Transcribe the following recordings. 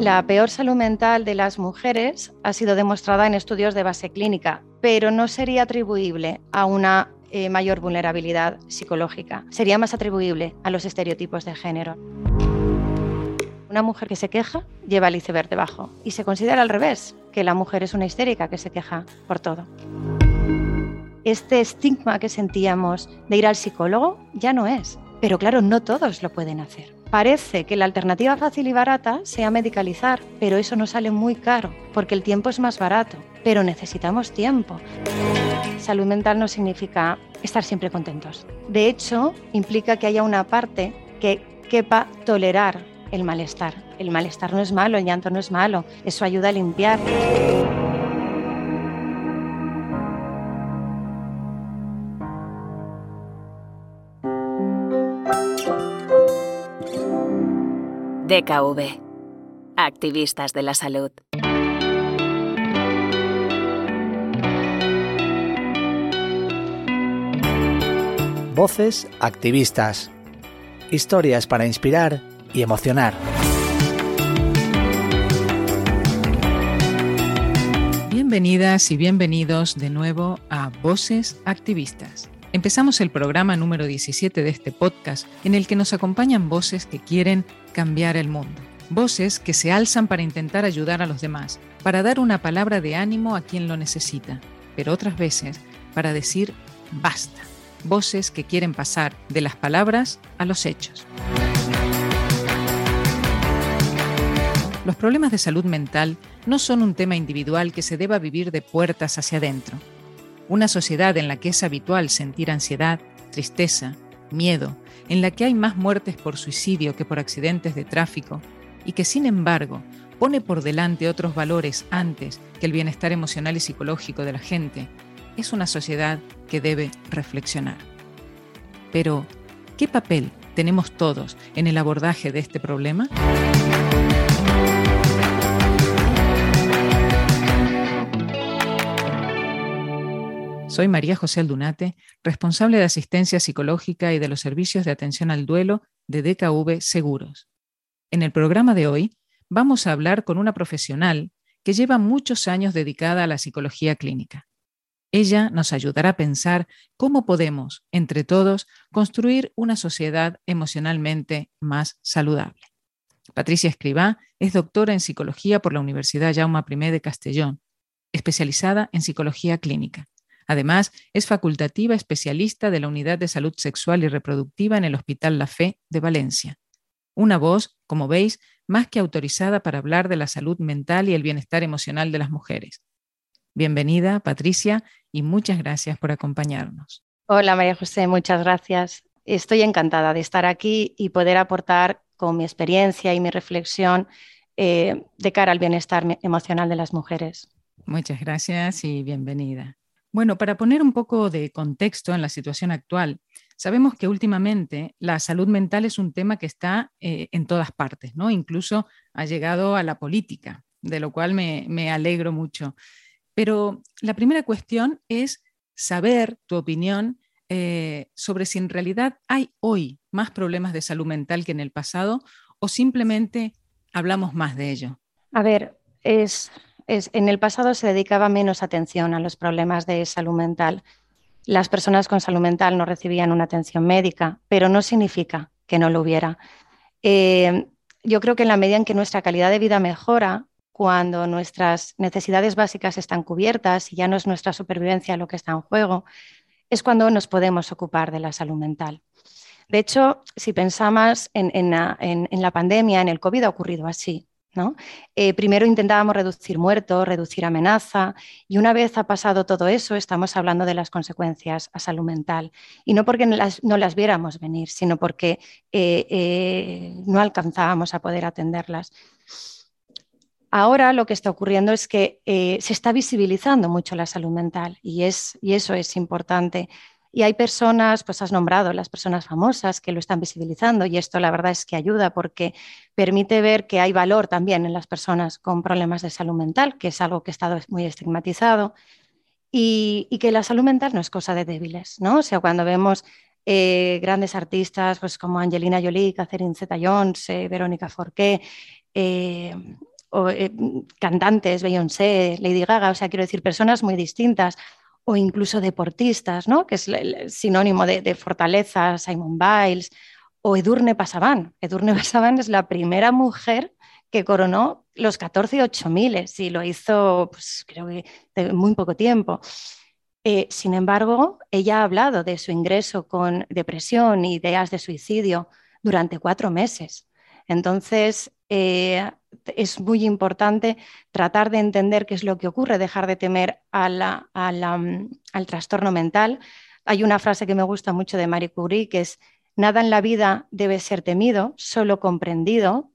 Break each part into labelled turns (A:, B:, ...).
A: La peor salud mental de las mujeres ha sido demostrada en estudios de base clínica, pero no sería atribuible a una eh, mayor vulnerabilidad psicológica. Sería más atribuible a los estereotipos de género. Una mujer que se queja lleva el iceberg debajo y se considera al revés, que la mujer es una histérica que se queja por todo. Este estigma que sentíamos de ir al psicólogo ya no es, pero claro, no todos lo pueden hacer. Parece que la alternativa fácil y barata sea medicalizar, pero eso nos sale muy caro, porque el tiempo es más barato, pero necesitamos tiempo. Salud mental no significa estar siempre contentos. De hecho, implica que haya una parte que quepa tolerar el malestar. El malestar no es malo, el llanto no es malo, eso ayuda a limpiar.
B: DKV. Activistas de la salud.
C: Voces activistas. Historias para inspirar y emocionar.
D: Bienvenidas y bienvenidos de nuevo a Voces Activistas. Empezamos el programa número 17 de este podcast en el que nos acompañan voces que quieren cambiar el mundo. Voces que se alzan para intentar ayudar a los demás, para dar una palabra de ánimo a quien lo necesita, pero otras veces para decir basta. Voces que quieren pasar de las palabras a los hechos. Los problemas de salud mental no son un tema individual que se deba vivir de puertas hacia adentro. Una sociedad en la que es habitual sentir ansiedad, tristeza, miedo, en la que hay más muertes por suicidio que por accidentes de tráfico, y que sin embargo pone por delante otros valores antes que el bienestar emocional y psicológico de la gente, es una sociedad que debe reflexionar. Pero, ¿qué papel tenemos todos en el abordaje de este problema? Soy María José Aldunate, responsable de asistencia psicológica y de los servicios de atención al duelo de DKV Seguros. En el programa de hoy vamos a hablar con una profesional que lleva muchos años dedicada a la psicología clínica. Ella nos ayudará a pensar cómo podemos, entre todos, construir una sociedad emocionalmente más saludable. Patricia Escribá es doctora en psicología por la Universidad Jaume I de Castellón, especializada en psicología clínica. Además, es facultativa especialista de la Unidad de Salud Sexual y Reproductiva en el Hospital La Fe de Valencia. Una voz, como veis, más que autorizada para hablar de la salud mental y el bienestar emocional de las mujeres. Bienvenida, Patricia, y muchas gracias por acompañarnos.
A: Hola, María José, muchas gracias. Estoy encantada de estar aquí y poder aportar con mi experiencia y mi reflexión eh, de cara al bienestar emocional de las mujeres.
D: Muchas gracias y bienvenida. Bueno, para poner un poco de contexto en la situación actual, sabemos que últimamente la salud mental es un tema que está eh, en todas partes, ¿no? Incluso ha llegado a la política, de lo cual me, alegro mucho. Pero la primera cuestión es saber tu opinión eh, sobre si en realidad hay hoy más problemas de salud mental que en el pasado o simplemente hablamos más de ello.
A: A ver, es en el pasado se dedicaba menos atención a los problemas de salud mental. Las personas con salud mental no recibían una atención médica, pero no significa que no lo hubiera. Eh, yo creo que en la medida en que nuestra calidad de vida mejora, cuando nuestras necesidades básicas están cubiertas y ya no es nuestra supervivencia lo que está en juego, es cuando nos podemos ocupar de la salud mental. De hecho, si pensamos en la pandemia, en el COVID, ha ocurrido así. Eh, primero intentábamos reducir muertos, reducir amenaza y una vez ha pasado todo eso estamos hablando de las consecuencias a salud mental y no porque no las, viéramos venir, sino porque eh, eh, no alcanzábamos a poder atenderlas. Ahora lo que está ocurriendo es que se está visibilizando mucho la salud mental y, es, y eso es importante. Y hay personas, pues has nombrado las personas famosas que lo están visibilizando y esto la verdad es que ayuda porque permite ver que hay valor también en las personas con problemas de salud mental, que es algo que ha estado muy estigmatizado, y, que la salud mental no es cosa de débiles, ¿no? O sea, cuando vemos eh, grandes artistas pues como Angelina Jolie, Catherine Zeta-Jones, eh, Verónica Forqué, eh, o eh, cantantes, Beyoncé, Lady Gaga, o sea, quiero decir, personas muy distintas, o incluso deportistas, ¿no? que es el sinónimo de, fortaleza, Simon Biles, o Edurne Pasaban. Edurne Pasaban es la primera mujer que coronó los 14 8000 y lo hizo, pues, creo que de muy poco tiempo. Eh, sin embargo, ella ha hablado de su ingreso con depresión ideas de suicidio durante cuatro meses. Entonces, eh, es muy importante tratar de entender qué es lo que ocurre, dejar de temer mm, al trastorno mental. Hay una frase que me gusta mucho de Marie Curie, que es, nada en la vida debe ser temido, solo comprendido.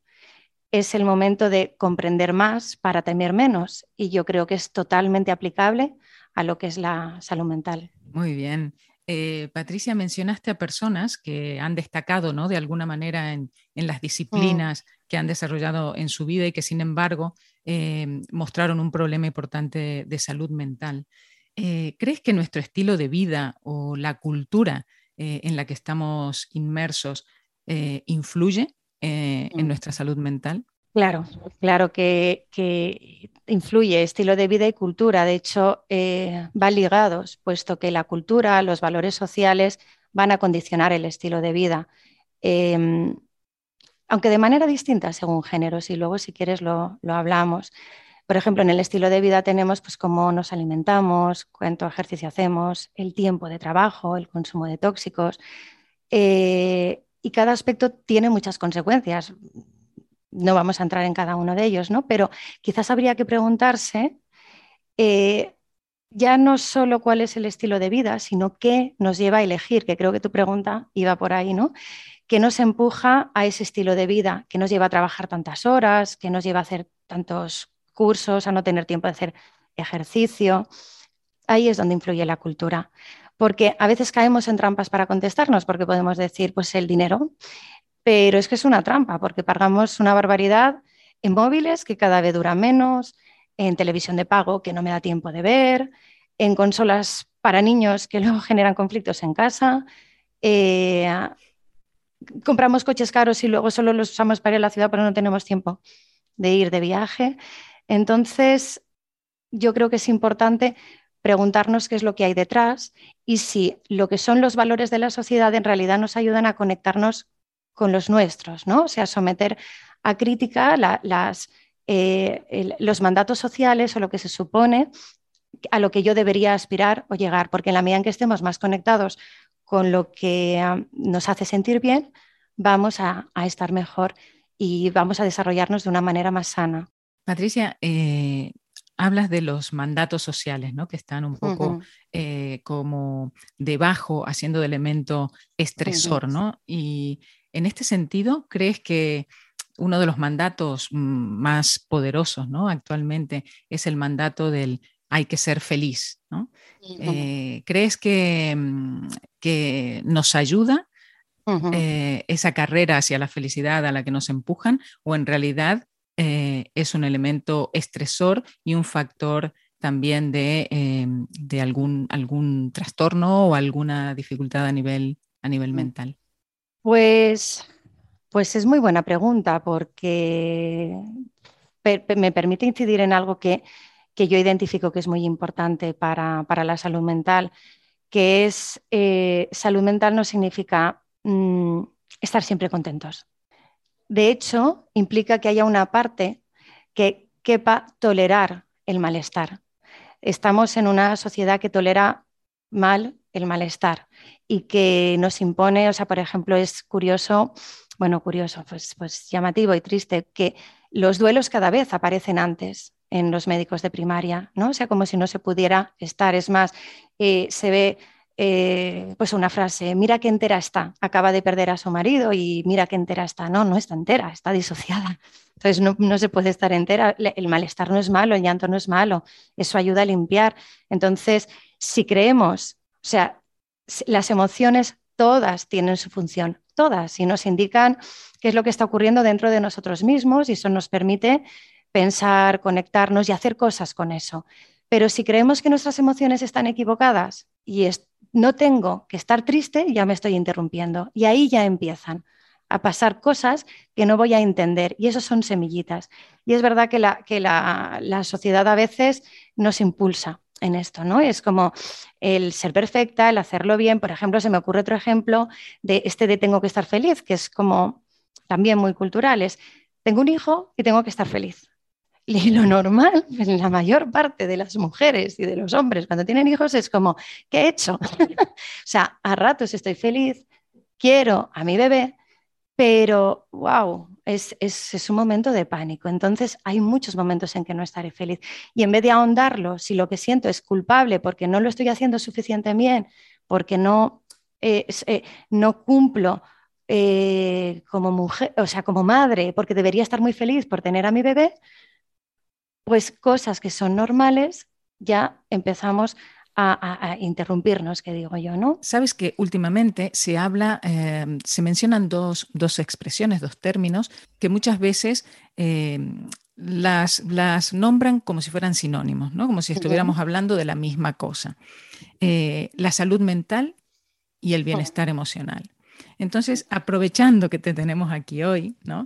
A: Es el momento de comprender más para temer menos. Y yo creo que es totalmente aplicable a lo que es la salud mental.
D: Muy bien. Eh, Patricia, mencionaste a personas que han destacado ¿no? de alguna manera en, las disciplinas mm. que han desarrollado en su vida y que sin embargo eh, mostraron un problema importante de salud mental. Eh, ¿Crees que nuestro estilo de vida o la cultura en la que estamos inmersos influye en mm. nuestra salud mental?
A: Claro, claro que, influye estilo de vida y cultura. De hecho, eh, van ligados, puesto que la cultura, los valores sociales van a condicionar el estilo de vida. Em, aunque de manera distinta según géneros, y luego si quieres lo, hablamos. Por ejemplo, en el estilo de vida tenemos pues, cómo nos alimentamos, cuánto ejercicio hacemos, el tiempo de trabajo, el consumo de tóxicos. Eh, y cada aspecto tiene muchas consecuencias no vamos a entrar en cada uno de ellos, ¿no? Pero quizás habría que preguntarse eh, ya no solo cuál es el estilo de vida, sino qué nos lleva a elegir, que creo que tu pregunta iba por ahí, ¿no? ¿Qué nos empuja a ese estilo de vida? ¿Qué nos lleva a trabajar tantas horas? ¿Qué nos lleva a hacer tantos cursos, a no tener tiempo de hacer ejercicio? Ahí es donde influye la cultura. Porque a veces caemos en trampas para contestarnos, porque podemos decir, pues el dinero pero es que es una trampa porque pagamos una barbaridad en móviles que cada vez duran menos, en televisión de pago que no me da tiempo de ver, en consolas para niños que luego generan conflictos en casa. Eh, compramos coches caros y luego solo los usamos para ir a la ciudad, pero no tenemos tiempo de ir de viaje. Entonces, yo creo que es importante preguntarnos qué es lo que hay detrás y si lo que son los valores de la sociedad en realidad nos ayudan a conectarnos con los nuestros, ¿no? O sea, someter a crítica las, eh, los mandatos sociales o lo que se supone a lo que yo debería aspirar o llegar, porque en la medida en que estemos más conectados con lo que nos hace sentir bien, vamos a, estar mejor y vamos a desarrollarnos de una manera más sana.
D: Patricia, eh, hablas de los mandatos sociales, ¿no? Que están un poco eh, como debajo, haciendo de elemento estresor, ¿no? Y en este sentido, ¿crees que uno de los mandatos mm, más poderosos ¿no? actualmente es el mandato del hay que ser feliz? Eh, ¿Crees que, mm, que, nos ayuda eh, esa carrera hacia la felicidad a la que nos empujan o en realidad eh, es un elemento estresor y un factor también de, de algún, algún trastorno o alguna dificultad a nivel, a nivel mm. mental?
A: Pues, pues es muy buena pregunta porque me permite incidir en algo que, yo identifico que es muy importante para, la salud mental, que es eh, salud mental no significa mm, estar siempre contentos. De hecho, implica que haya una parte que quepa tolerar el malestar. Estamos en una sociedad que tolera mal el malestar y que nos impone, o sea, por ejemplo, es curioso, bueno, curioso, pues, pues llamativo y triste, que los duelos cada vez aparecen antes en los médicos de primaria, ¿no? O sea, como si no se pudiera estar. Es más, eh, se ve eh, pues una frase, mira qué entera está, acaba de perder a su marido y mira qué entera está. No, no está entera, está disociada. Entonces no, no, se puede estar entera. El malestar no es malo, el llanto no es malo, eso ayuda a limpiar. Entonces, si creemos, o sea, las emociones todas tienen su función, todas, y nos indican qué es lo que está ocurriendo dentro de nosotros mismos y eso nos permite pensar, conectarnos y hacer cosas con eso. Pero si creemos que nuestras emociones están equivocadas y no tengo que estar triste, ya me estoy interrumpiendo y ahí ya empiezan a pasar cosas que no voy a entender. Y eso son semillitas. Y es verdad que la, que la, la sociedad a veces nos impulsa en esto, ¿no? Es como el ser perfecta, el hacerlo bien. Por ejemplo, se me ocurre otro ejemplo de este de tengo que estar feliz, que es como también muy cultural. Es tengo un hijo y tengo que estar feliz. Y lo normal en la mayor parte de las mujeres y de los hombres cuando tienen hijos es como, ¿qué he hecho? o sea, a ratos estoy feliz, quiero a mi bebé, pero wow, es, es, un momento de pánico. Entonces hay muchos momentos en que no estaré feliz. Y en vez de ahondarlo, si lo que siento es culpable porque no lo estoy haciendo suficientemente bien, porque no, eh, eh, no cumplo eh, como mujer, o sea, como madre, porque debería estar muy feliz por tener a mi bebé, pues cosas que son normales ya empezamos a, interrumpirnos, que digo yo, ¿no?
D: Sabes que últimamente se habla, eh, se mencionan dos, expresiones, dos términos, que muchas veces eh, las, las, nombran como si fueran sinónimos, ¿no? Como si estuviéramos hablando de la misma cosa. Eh, la salud mental y el bienestar emocional. Entonces, aprovechando que te tenemos aquí hoy, ¿no?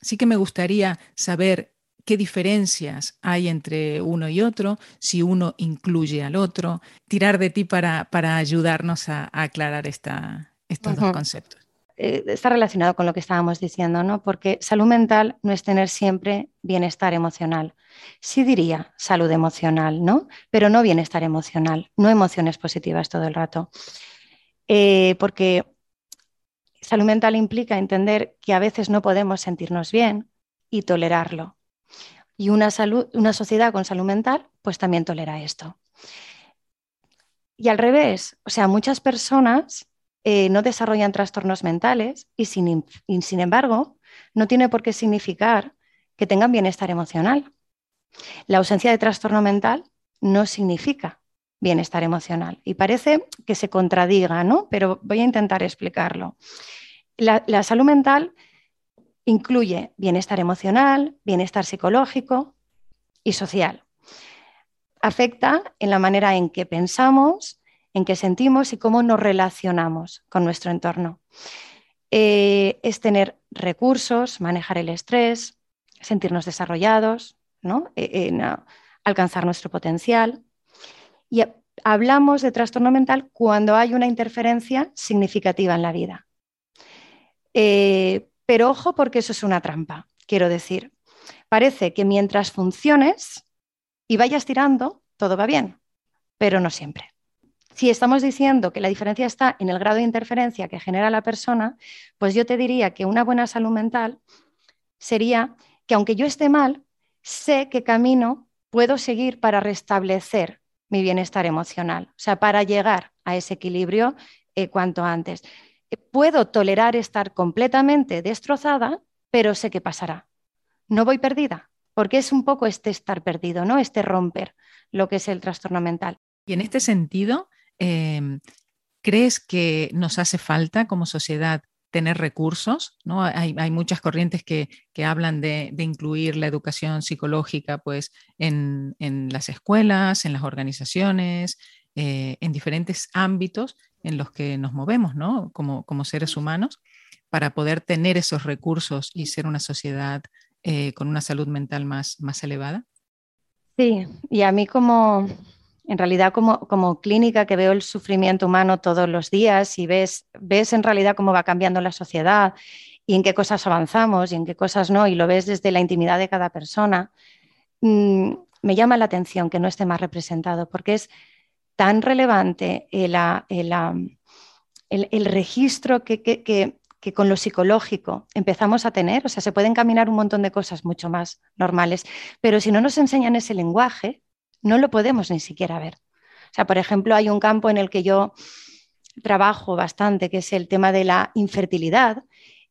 D: sí que me gustaría saber qué diferencias hay entre uno y otro, si uno incluye al otro, tirar de ti para, para ayudarnos a, aclarar esta, estos dos conceptos.
A: Eh, está relacionado con lo que estábamos diciendo, ¿no? Porque salud mental no es tener siempre bienestar emocional. Sí diría salud emocional, ¿no? Pero no bienestar emocional, no emociones positivas todo el rato. Eh, porque salud mental implica entender que a veces no podemos sentirnos bien y tolerarlo. Y una, salud, una sociedad con salud mental, pues también tolera esto. Y al revés, o sea, muchas personas eh, no desarrollan trastornos mentales y sin, sin embargo no tiene por qué significar que tengan bienestar emocional. La ausencia de trastorno mental no significa bienestar emocional. Y parece que se contradiga, ¿no? Pero voy a intentar explicarlo. La salud mental incluye bienestar emocional, bienestar psicológico y social. Afecta en la manera en que pensamos, en que sentimos y cómo nos relacionamos con nuestro entorno. Eh, es tener recursos, manejar el estrés, sentirnos desarrollados, ¿no? E, alcanzar nuestro potencial. Y hablamos de trastorno mental cuando hay una interferencia significativa en la vida. Eh, pero ojo porque eso es una trampa, quiero decir. Parece que mientras funciones y vayas tirando, todo va bien, pero no siempre. Si estamos diciendo que la diferencia está en el grado de interferencia que genera la persona, pues yo te diría que una buena salud mental sería que aunque yo esté mal, sé qué camino puedo seguir para restablecer mi bienestar emocional, o sea, para llegar a ese equilibrio eh, cuanto antes puedo tolerar estar completamente destrozada, pero sé que pasará. No voy perdida, porque es un poco este estar perdido, ¿no? Este romper lo que es el trastorno mental.
D: Y en este sentido, em, ¿crees que nos hace falta como sociedad tener recursos? ¿no? Hay, muchas corrientes que, hablan de, incluir la educación psicológica pues, en, las escuelas, en las organizaciones, eh, en diferentes ámbitos en los que nos movemos, ¿no? Como, seres humanos, para poder tener esos recursos y ser una sociedad eh, con una salud mental más, más elevada?
A: Sí, y a mí como, en realidad como, como clínica que veo el sufrimiento humano todos los días y ves, ves en realidad cómo va cambiando la sociedad y en qué cosas avanzamos y en qué cosas no, y lo ves desde la intimidad de cada persona, mm, me llama la atención que no esté más representado, porque es tan relevante el, el, registro que, con lo psicológico empezamos a tener, o sea, se pueden caminar un montón de cosas mucho más normales, pero si no nos enseñan ese lenguaje, no lo podemos ni siquiera ver. O sea, por ejemplo, hay un campo en el que yo trabajo bastante, que es el tema de la infertilidad,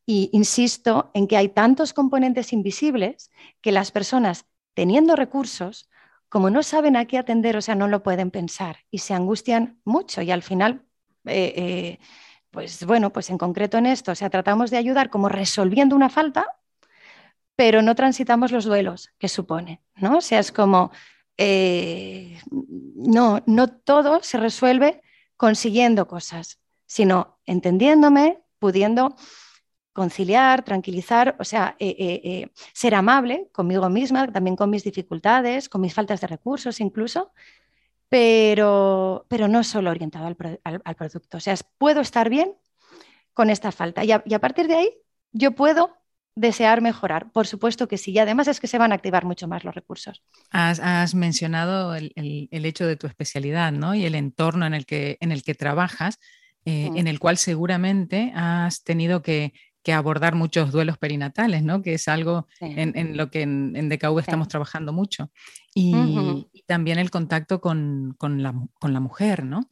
A: y insisto en que hay tantos componentes invisibles que las personas teniendo recursos como no saben a qué atender, o sea, no lo pueden pensar y se angustian mucho y al final, eh, eh, pues bueno, pues en concreto en esto, o sea, tratamos de ayudar como resolviendo una falta, pero no transitamos los duelos que supone, ¿no? O sea, es como, eh, no, no todo se resuelve consiguiendo cosas, sino entendiéndome, pudiendo conciliar, tranquilizar, o sea, eh, eh, eh, ser amable conmigo misma, también con mis dificultades, con mis faltas de recursos incluso, pero, pero no solo orientado al, producto. O sea, puedo estar bien con esta falta y a, partir de ahí yo puedo desear mejorar. Por supuesto que sí. Y además es que se van a activar mucho más los recursos.
D: Has, mencionado el, hecho de tu especialidad ¿no? y el entorno en el que, en el que trabajas, mm. en el cual seguramente has tenido que que abordar muchos duelos perinatales, ¿no? que es algo en, lo que en, en DKV estamos trabajando mucho. Y, también el contacto con, la, mujer. ¿no?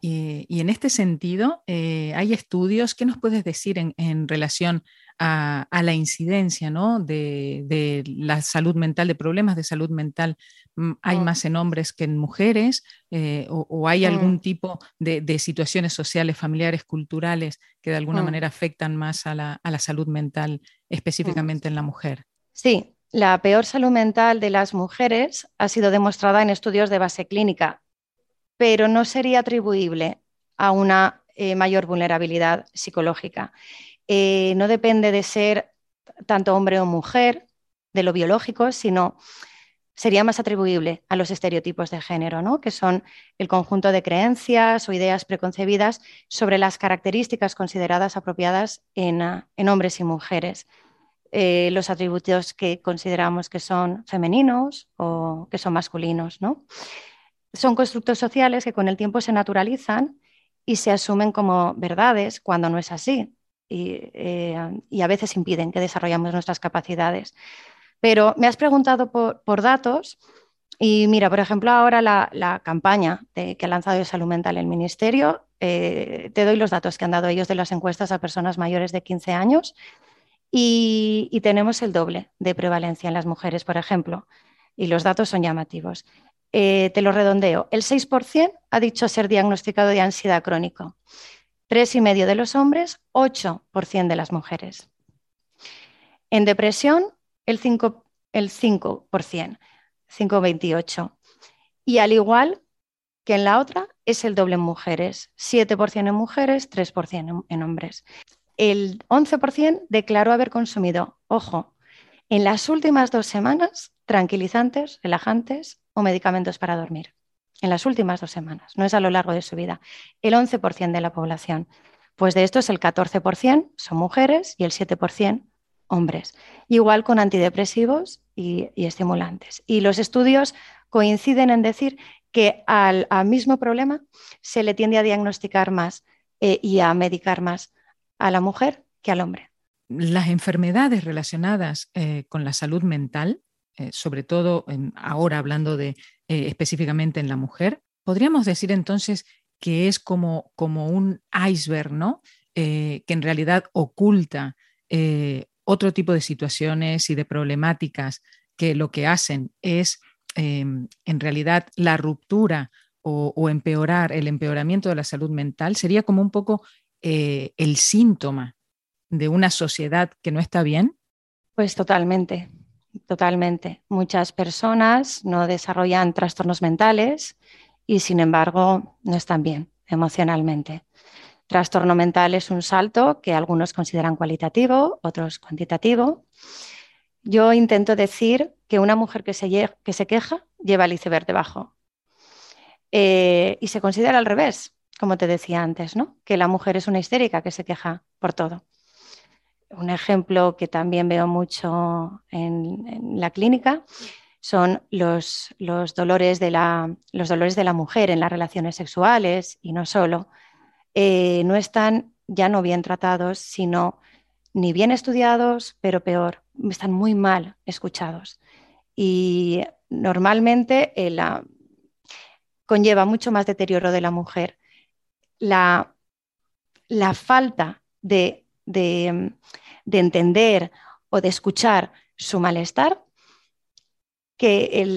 D: Y, en este sentido, eh, hay estudios, ¿qué nos puedes decir en, relación a, la incidencia ¿no? de, la salud mental, de problemas de salud mental? Mm, ¿Hay mm. más en hombres que en mujeres? Eh, o, hay algún mm. tipo de, situaciones sociales, familiares, culturales que de alguna manera afectan más a la, a la salud mental, específicamente en la mujer?
A: Sí, la peor salud mental de las mujeres ha sido demostrada en estudios de base clínica, pero no sería atribuible a una eh, mayor vulnerabilidad psicológica. Eh, no depende de ser tanto hombre o mujer, de lo biológico, sino sería más atribuible a los estereotipos de género, ¿no? que son el conjunto de creencias o ideas preconcebidas sobre las características consideradas apropiadas en, en hombres y mujeres. Eh, los atributos que consideramos que son femeninos o que son masculinos. ¿no? Son constructos sociales que con el tiempo se naturalizan y se asumen como verdades cuando no es así y, eh, a veces impiden que desarrollemos nuestras capacidades. Pero me has preguntado por, datos y mira, por ejemplo, ahora la, campaña que ha lanzado de salud mental el Ministerio, eh, te doy los datos que han dado ellos de las encuestas a personas mayores de 15 años y, tenemos el doble de prevalencia en las mujeres, por ejemplo, y los datos son llamativos. Eh, te lo redondeo, el 6% ha dicho ser diagnosticado de ansiedad crónico, 3,5% de los hombres, 8% de las mujeres. En depresión, el 5%, el 5%, 5,28%. Y al igual que en la otra, es el doble en mujeres, 7% en mujeres, 3% en hombres el 11% declaró haber consumido, ojo, en las últimas dos semanas, tranquilizantes, relajantes o medicamentos para dormir. En las últimas dos semanas, no es a lo largo de su vida. El 11% de la población. Pues de estos el 14% son mujeres y el 7% hombres. Igual con antidepresivos y, estimulantes. Y los estudios coinciden en decir que al, mismo problema se le tiende a diagnosticar más eh, y a medicar más a la mujer que al hombre.
D: Las enfermedades relacionadas eh, con la salud mental, eh, sobre todo ahora hablando de específicamente en la mujer, podríamos decir entonces que es como, como un iceberg, ¿no? que en realidad oculta otro tipo de situaciones y de problemáticas que lo que hacen es em, en realidad la ruptura o, empeorar, el empeoramiento de la salud mental, sería como un poco eh, el síntoma de una sociedad que no está bien?
A: Pues totalmente, totalmente. Muchas personas no desarrollan trastornos mentales y sin embargo no están bien emocionalmente. Trastorno mental es un salto que algunos consideran cualitativo, otros cuantitativo. Yo intento decir que una mujer que se, que se queja lleva el iceberg debajo. Eh, y se considera al revés como te decía antes, ¿no? que la mujer es una histérica que se queja por todo. Un ejemplo que también veo mucho en, la clínica son los dolores de la mujer en las relaciones sexuales y no solo. Eh, no están ya no bien tratados, sino ni bien estudiados, pero peor, están muy mal escuchados. Y normalmente eh, la, conlleva mucho más deterioro de la mujer la, falta de, entender o de escuchar su malestar que el,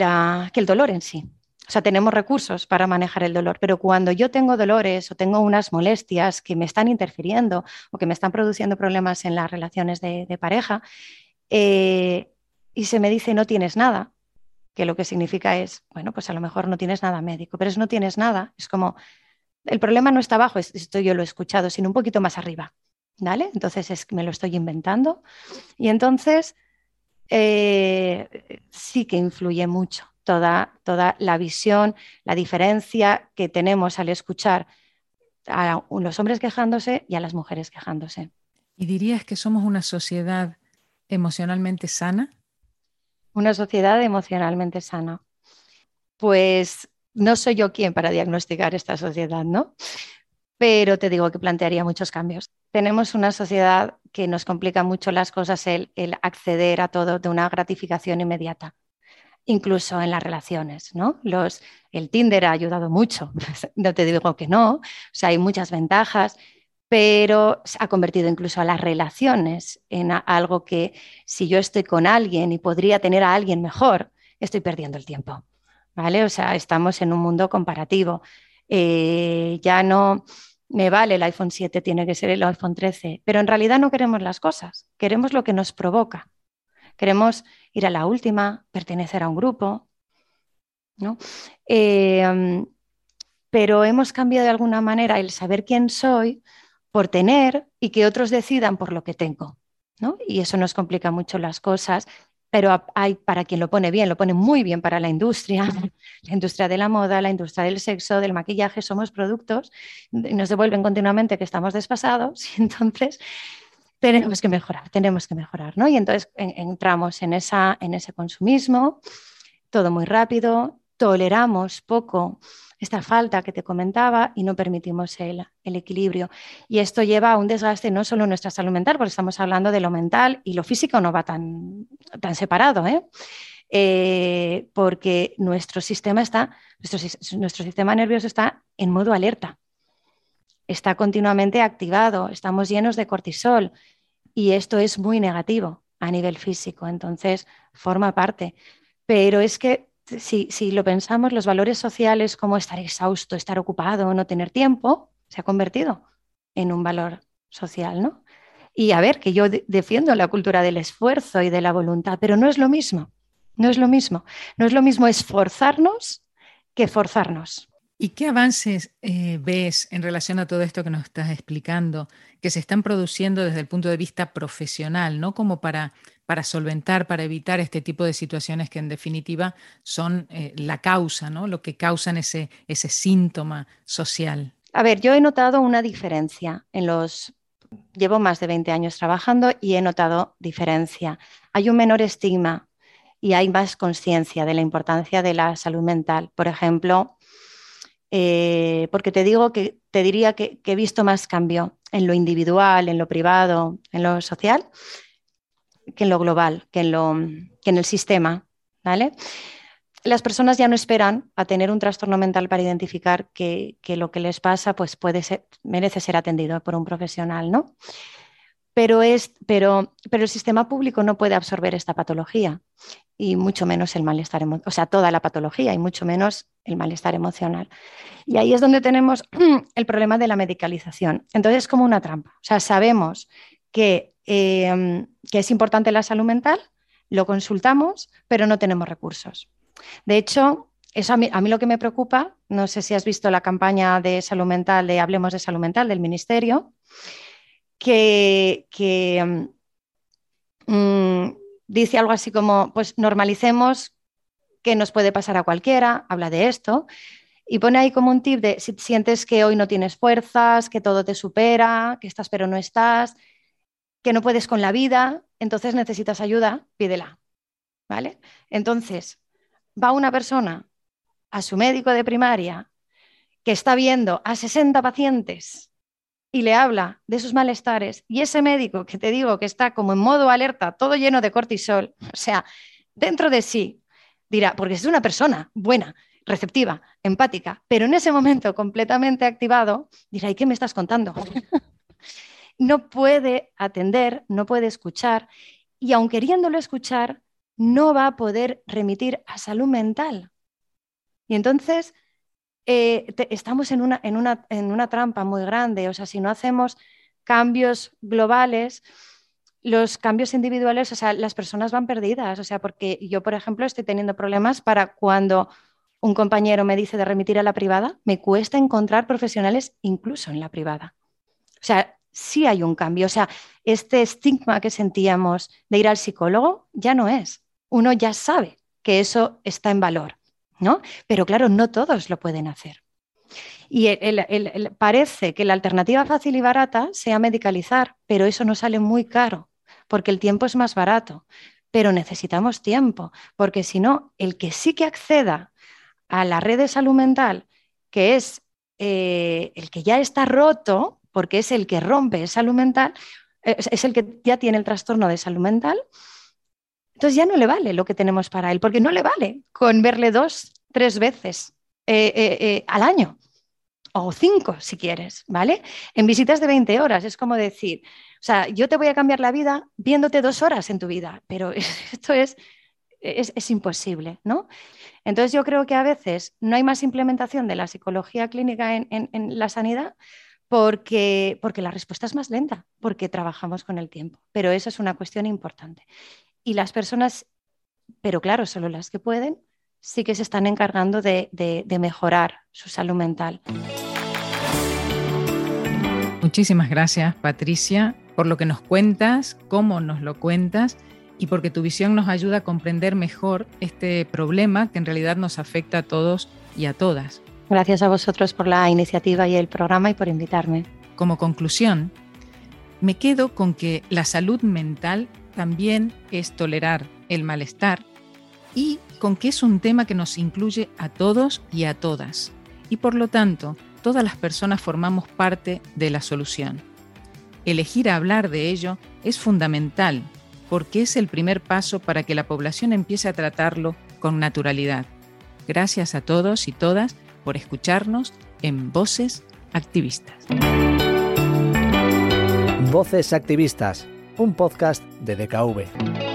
A: que el dolor en sí. O sea, tenemos recursos para manejar el dolor, pero cuando yo tengo dolores o tengo unas molestias que me están interfiriendo o que me están produciendo problemas en las relaciones de, pareja, eh, y se me dice no tienes nada, que lo que significa es, bueno, pues a lo mejor no tienes nada médico, pero es no tienes nada, es como el problema no está abajo, esto yo lo he escuchado, sino un poquito más arriba. ¿vale? Entonces es, me lo estoy inventando. Y entonces eh, sí que influye mucho toda, toda la visión, la diferencia que tenemos al escuchar a los hombres quejándose y a las mujeres quejándose.
D: ¿Y dirías que somos una sociedad emocionalmente sana?
A: Una sociedad emocionalmente sana. Pues no soy yo quien para diagnosticar esta sociedad, ¿no? Pero te digo que plantearía muchos cambios. Tenemos una sociedad que nos complica mucho las cosas el, acceder a todo de una gratificación inmediata incluso en las relaciones, ¿no? Los, el Tinder ha ayudado mucho, no te digo que no, o sea, hay muchas ventajas, pero ha convertido incluso a las relaciones en algo que si yo estoy con alguien y podría tener a alguien mejor, estoy perdiendo el tiempo, ¿vale? O sea, estamos en un mundo comparativo. Eh, ya no me vale el iPhone 7, tiene que ser el iPhone 13, pero en realidad no queremos las cosas, queremos lo que nos provoca. Queremos ir a la última, pertenecer a un grupo, ¿no? Eh, pero hemos cambiado de alguna manera el saber quién soy por tener y que otros decidan por lo que tengo. ¿no? Y eso nos complica mucho las cosas, pero hay para quien lo pone bien, lo pone muy bien para la industria, la industria de la moda, la industria del sexo, del maquillaje, somos productos, nos devuelven continuamente que estamos desfasados y entonces tenemos que mejorar, tenemos que mejorar, ¿no? Y entonces entramos en, esa, en ese consumismo, todo muy rápido, toleramos poco esta falta que te comentaba y no permitimos el, equilibrio. Y esto lleva a un desgaste no solo en nuestra salud mental, porque estamos hablando de lo mental y lo físico no va tan, tan separado, ¿eh? Eh, porque nuestro sistema está, nuestro, nuestro sistema nervioso está en modo alerta, está continuamente activado, estamos llenos de cortisol y esto es muy negativo a nivel físico, entonces forma parte. Pero es que si, lo pensamos, los valores sociales como estar exhausto, estar ocupado, no tener tiempo, se ha convertido en un valor social, ¿no? Y a ver, que yo defiendo la cultura del esfuerzo y de la voluntad, pero no es lo mismo, no es lo mismo. No es lo mismo esforzarnos que forzarnos.
D: ¿Y qué avances eh, ves en relación a todo esto que nos estás explicando, que se están produciendo desde el punto de vista profesional, ¿no? Como para para solventar, para evitar este tipo de situaciones que en definitiva son eh, la causa, ¿no? lo que causan ese, ese síntoma social.
A: A ver, yo he notado una diferencia en los... Llevo más de 20 años trabajando y he notado diferencia. Hay un menor estigma y hay más conciencia de la importancia de la salud mental. Por ejemplo, eh, porque te digo que te diría que, que, he visto más cambio en lo individual, en lo privado, en lo social, que en lo global, que en, lo, que en el sistema. ¿vale? Las personas ya no esperan a tener un trastorno mental para identificar que, lo que les pasa pues puede ser, merece ser atendido por un profesional, ¿no? Pero, es, pero, pero el sistema público no puede absorber esta patología y mucho menos el malestar emocional, o sea, toda la patología y mucho menos el malestar emocional. Y ahí es donde tenemos el problema de la medicalización. Entonces es como una trampa. O sea, sabemos que Em, que es importante la salud mental, lo consultamos, pero no tenemos recursos. De hecho, eso a mí, lo que me preocupa, no sé si has visto la campaña de salud mental, de Hablemos de Salud Mental del Ministerio, que, em, mm, dice algo así como, pues normalicemos que nos puede pasar a cualquiera, habla de esto, y pone ahí como un tip de si sientes que hoy no tienes fuerzas, que todo te supera, que estás pero no estás, que no puedes con la vida, entonces necesitas ayuda, pídela. ¿Vale? Entonces, va una persona a su médico de primaria que está viendo a 60 pacientes y le habla de sus malestares y ese médico que te digo que está como en modo alerta, todo lleno de cortisol, o sea, dentro de sí, dirá, porque es una persona buena, receptiva, empática, pero en ese momento completamente activado, dirá, ¿y qué me estás contando? no puede atender, no puede escuchar y aun queriéndolo escuchar, no va a poder remitir a salud mental. Y entonces eh, estamos en una, en, una, en una trampa muy grande, o sea, si no hacemos cambios globales, los cambios individuales, o sea, las personas van perdidas, o sea, porque yo, por ejemplo, estoy teniendo problemas para cuando un compañero me dice de remitir a la privada, me cuesta encontrar profesionales incluso en la privada. O sea, sí hay un cambio. O sea, este estigma que sentíamos de ir al psicólogo ya no es. Uno ya sabe que eso está en valor, ¿no? Pero claro, no todos lo pueden hacer. Y parece que la alternativa fácil y barata sea medicalizar, pero eso nos sale muy caro, porque el tiempo es más barato. Pero necesitamos tiempo, porque si no, el que sí que acceda a la red de salud mental, que es eh, el que ya está roto, porque es el que rompe salud mental, es, el que ya tiene el trastorno de salud mental, entonces ya no le vale lo que tenemos para él, porque no le vale con verle dos, tres veces eh, eh, al año o cinco si quieres, ¿vale? En visitas de 20 horas, es como decir, o sea, yo te voy a cambiar la vida viéndote dos horas en tu vida, pero esto es, es, imposible, ¿no? Entonces yo creo que a veces no hay más implementación de la psicología clínica en, en la sanidad porque, porque la respuesta es más lenta, porque trabajamos con el tiempo, pero eso es una cuestión importante. Y las personas, pero claro, solo las que pueden, sí que se están encargando de, mejorar su salud mental.
D: Muchísimas gracias, Patricia, por lo que nos cuentas, cómo nos lo cuentas y porque tu visión nos ayuda a comprender mejor este problema que en realidad nos afecta a todos y a todas.
A: Gracias a vosotros por la iniciativa y el programa y por invitarme.
D: Como conclusión, me quedo con que la salud mental también es tolerar el malestar y con que es un tema que nos incluye a todos y a todas. Y por lo tanto, todas las personas formamos parte de la solución. Elegir hablar de ello es fundamental porque es el primer paso para que la población empiece a tratarlo con naturalidad. Gracias a todos y todas por escucharnos en Voces Activistas.
C: Voces Activistas, un podcast de DKV.